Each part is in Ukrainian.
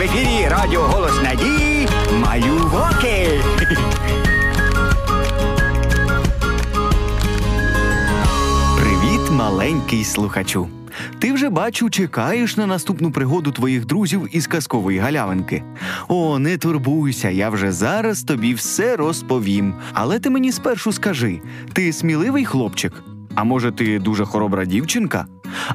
в ефірі Радіо Голос Надії Малюваки. Привіт, маленький слухачу. Ти вже бачу, чекаєш на наступну пригоду твоїх друзів із казкової галявинки. О, не турбуйся, я вже зараз тобі все розповім. Але ти мені спершу скажи: ти сміливий хлопчик? А може, ти дуже хоробра дівчинка?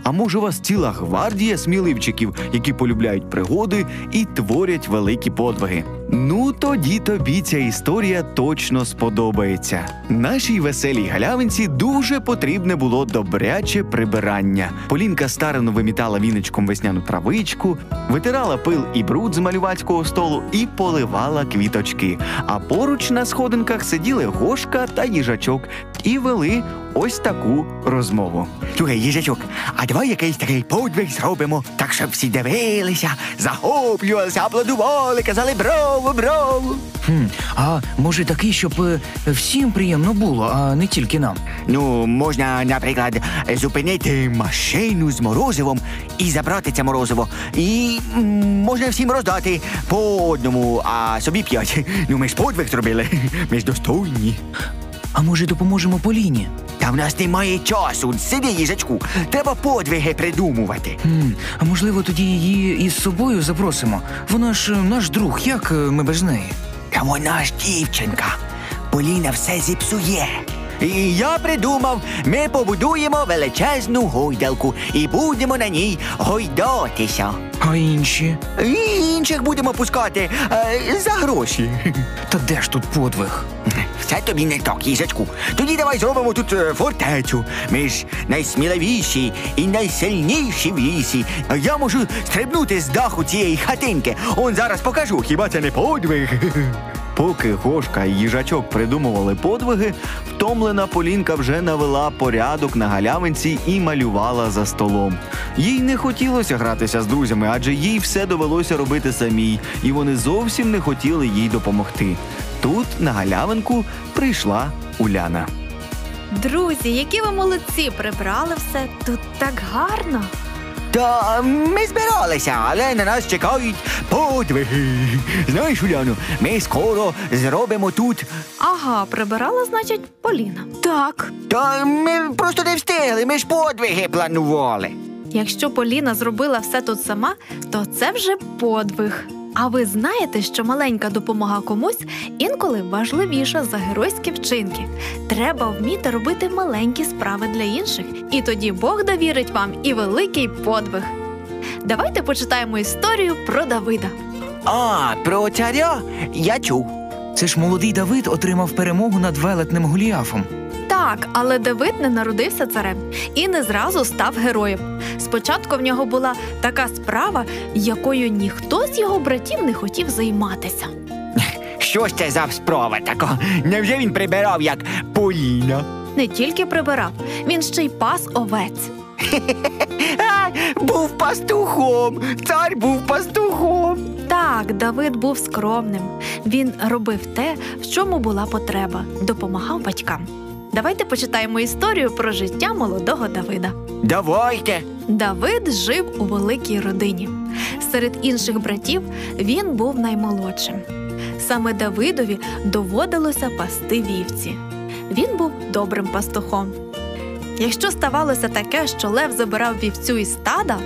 А може, у вас ціла гвардія сміливчиків, які полюбляють пригоди і творять великі подвиги? Ну тоді тобі ця історія точно сподобається. Нашій веселій галявинці дуже потрібне було добряче прибирання. Полінка старано вимітала віничком весняну травичку, витирала пил і бруд з малювацького столу і поливала квіточки. А поруч на сходинках сиділи Гошка та їжачок і вели ось таку розмову. Слухай, їжачок, а давай якийсь такий подвиг зробимо, так щоб всі дивилися, захоплювалися, аплодували, казали браво, браво. Хм, а може такий, щоб е, всім приємно було, а не тільки нам. Ну, можна, наприклад, зупинити машину з морозивом і забрати це морозиво. І можна всім роздати по одному, а собі п'ять. Ну, ми ж подвиг зробили. Ми ж достойні. А може допоможемо Поліні? Та в нас немає часу. Сиди, їжачку. Треба подвиги придумувати. Хм, а можливо, тоді її із собою запросимо. Вона ж наш друг, як е, ми без неї? Та вона ж дівчинка. Поліна все зіпсує. І я придумав, ми побудуємо величезну гойдалку і будемо на ній гойдатися. А інші? І інших будемо пускати е, за гроші. Та де ж тут подвиг? Тобі не так, їжачку. Тоді давай зробимо тут фортецю. Ми ж найсміливіші і найсильніші в лісі. А Я можу стрибнути з даху цієї хатинки. Он зараз покажу, хіба це не подвиг? Поки Гошка і їжачок придумували подвиги, втомлена Полінка вже навела порядок на галявинці і малювала за столом. Їй не хотілося гратися з друзями, адже їй все довелося робити самій, і вони зовсім не хотіли їй допомогти. Тут на галявинку прийшла Уляна. Друзі, які ви молодці, прибрали все тут так гарно. Та ми збиралися, але на нас чекають подвиги. Знаєш, Уляно, ми скоро зробимо тут. Ага, прибирала, значить, Поліна. Так. Та ми просто не встигли, ми ж подвиги планували. Якщо Поліна зробила все тут сама, то це вже подвиг. А ви знаєте, що маленька допомога комусь інколи важливіша за геройські вчинки. Треба вміти робити маленькі справи для інших, і тоді Бог довірить вам і великий подвиг. Давайте почитаємо історію про Давида. А, про царя я чув. Це ж молодий Давид отримав перемогу над велетним Голіафом. Так, але Давид не народився царем і не зразу став героєм. Спочатку в нього була така справа, якою ніхто з його братів не хотів займатися. Що ж це за справа така? Невже він прибирав як Поліна? Не тільки прибирав, він ще й пас овець. Був пастухом. Цар був пастухом. Так, Давид був скромним. Він робив те, в чому була потреба, допомагав батькам. Давайте почитаємо історію про життя молодого Давида. Давайте. Давид жив у великій родині. Серед інших братів він був наймолодшим. Саме Давидові доводилося пасти вівці. Він був добрим пастухом. Якщо ставалося таке, що лев забирав вівцю із стада,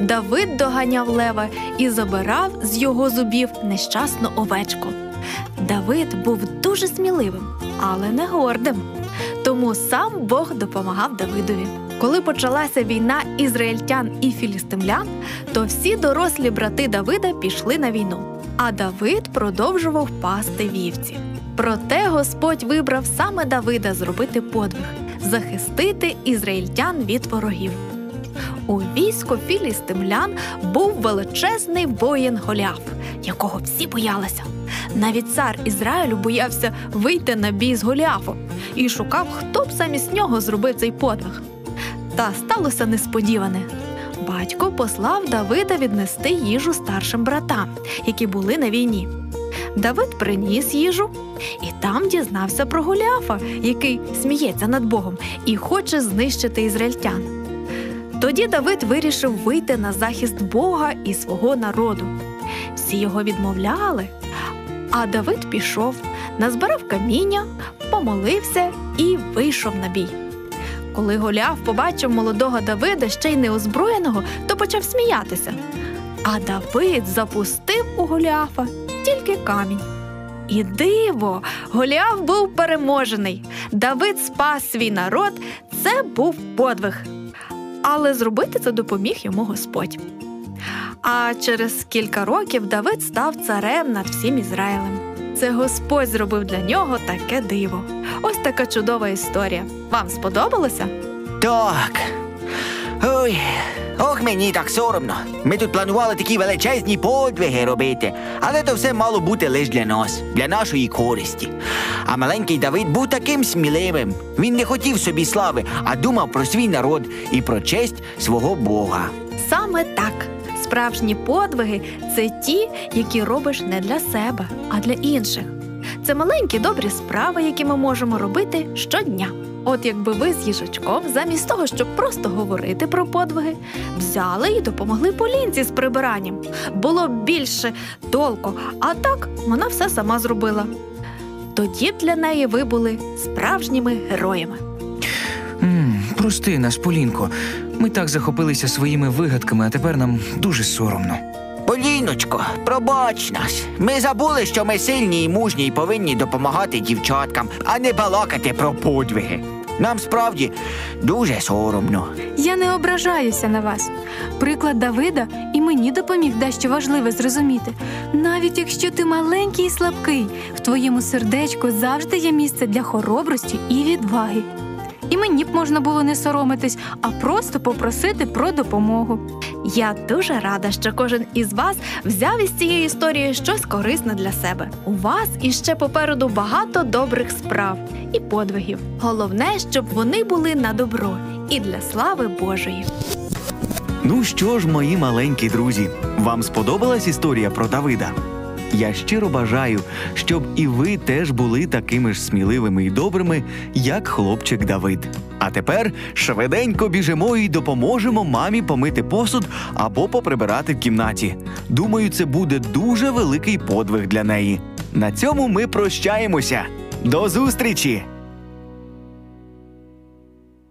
Давид доганяв лева і забирав з його зубів нещасну овечку. Давид був дуже сміливим, але не гордим. Тому сам Бог допомагав Давидові. Коли почалася війна ізраїльтян і філістимлян, то всі дорослі брати Давида пішли на війну, а Давид продовжував пасти вівці. Проте Господь вибрав саме Давида зробити подвиг захистити ізраїльтян від ворогів. У війську філістимлян був величезний воїн Голіаф, якого всі боялися. Навіть цар Ізраїлю боявся вийти на бій з Голіафом і шукав, хто б замість нього зробив цей подвиг. Та сталося несподіване. Батько послав Давида віднести їжу старшим братам, які були на війні. Давид приніс їжу і там дізнався про Голіафа, який сміється над Богом і хоче знищити ізраїльтян. Тоді Давид вирішив вийти на захист Бога і свого народу. Всі його відмовляли. А Давид пішов, назбирав каміння, помолився і вийшов на бій. Коли Голіаф побачив молодого Давида ще й неозброєного, то почав сміятися. А Давид запустив у Голіафа тільки камінь. І диво, Голіаф був переможений. Давид спас свій народ. Це був подвиг. Але зробити це допоміг йому Господь. А через кілька років Давид став царем над всім Ізраїлем. Це Господь зробив для нього таке диво. Ось така чудова історія. Вам сподобалося? Так. Ой, ох, мені так соромно. Ми тут планували такі величезні подвиги робити, але то все мало бути лише для нас, для нашої користі. А маленький Давид був таким сміливим. Він не хотів собі слави, а думав про свій народ і про честь свого Бога. Саме так. Справжні подвиги це ті, які робиш не для себе, а для інших. Це маленькі добрі справи, які ми можемо робити щодня. От якби ви з їжачком, замість того, щоб просто говорити про подвиги, взяли і допомогли Полінці з прибиранням. Було б більше толку, а так вона все сама зробила. Тоді б для неї ви були справжніми героями. м прости нас, Полінко. Ми так захопилися своїми вигадками, а тепер нам дуже соромно. Поліночко, пробач нас. Ми забули, що ми сильні і мужні і повинні допомагати дівчаткам, а не балакати про подвиги. Нам справді дуже соромно. Я не ображаюся на вас. Приклад Давида і мені допоміг дещо важливе зрозуміти. Навіть якщо ти маленький і слабкий, в твоєму сердечку завжди є місце для хоробрості і відваги. І мені б можна було не соромитись, а просто попросити про допомогу. Я дуже рада, що кожен із вас взяв із цієї історії щось корисне для себе. У вас іще попереду багато добрих справ і подвигів. Головне, щоб вони були на добро і для слави Божої. Ну що ж, мої маленькі друзі, вам сподобалась історія про Давида? Я щиро бажаю, щоб і ви теж були такими ж сміливими і добрими, як хлопчик Давид. А тепер швиденько біжимо і допоможемо мамі помити посуд або поприбирати в кімнаті. Думаю, це буде дуже великий подвиг для неї. На цьому ми прощаємося. До зустрічі!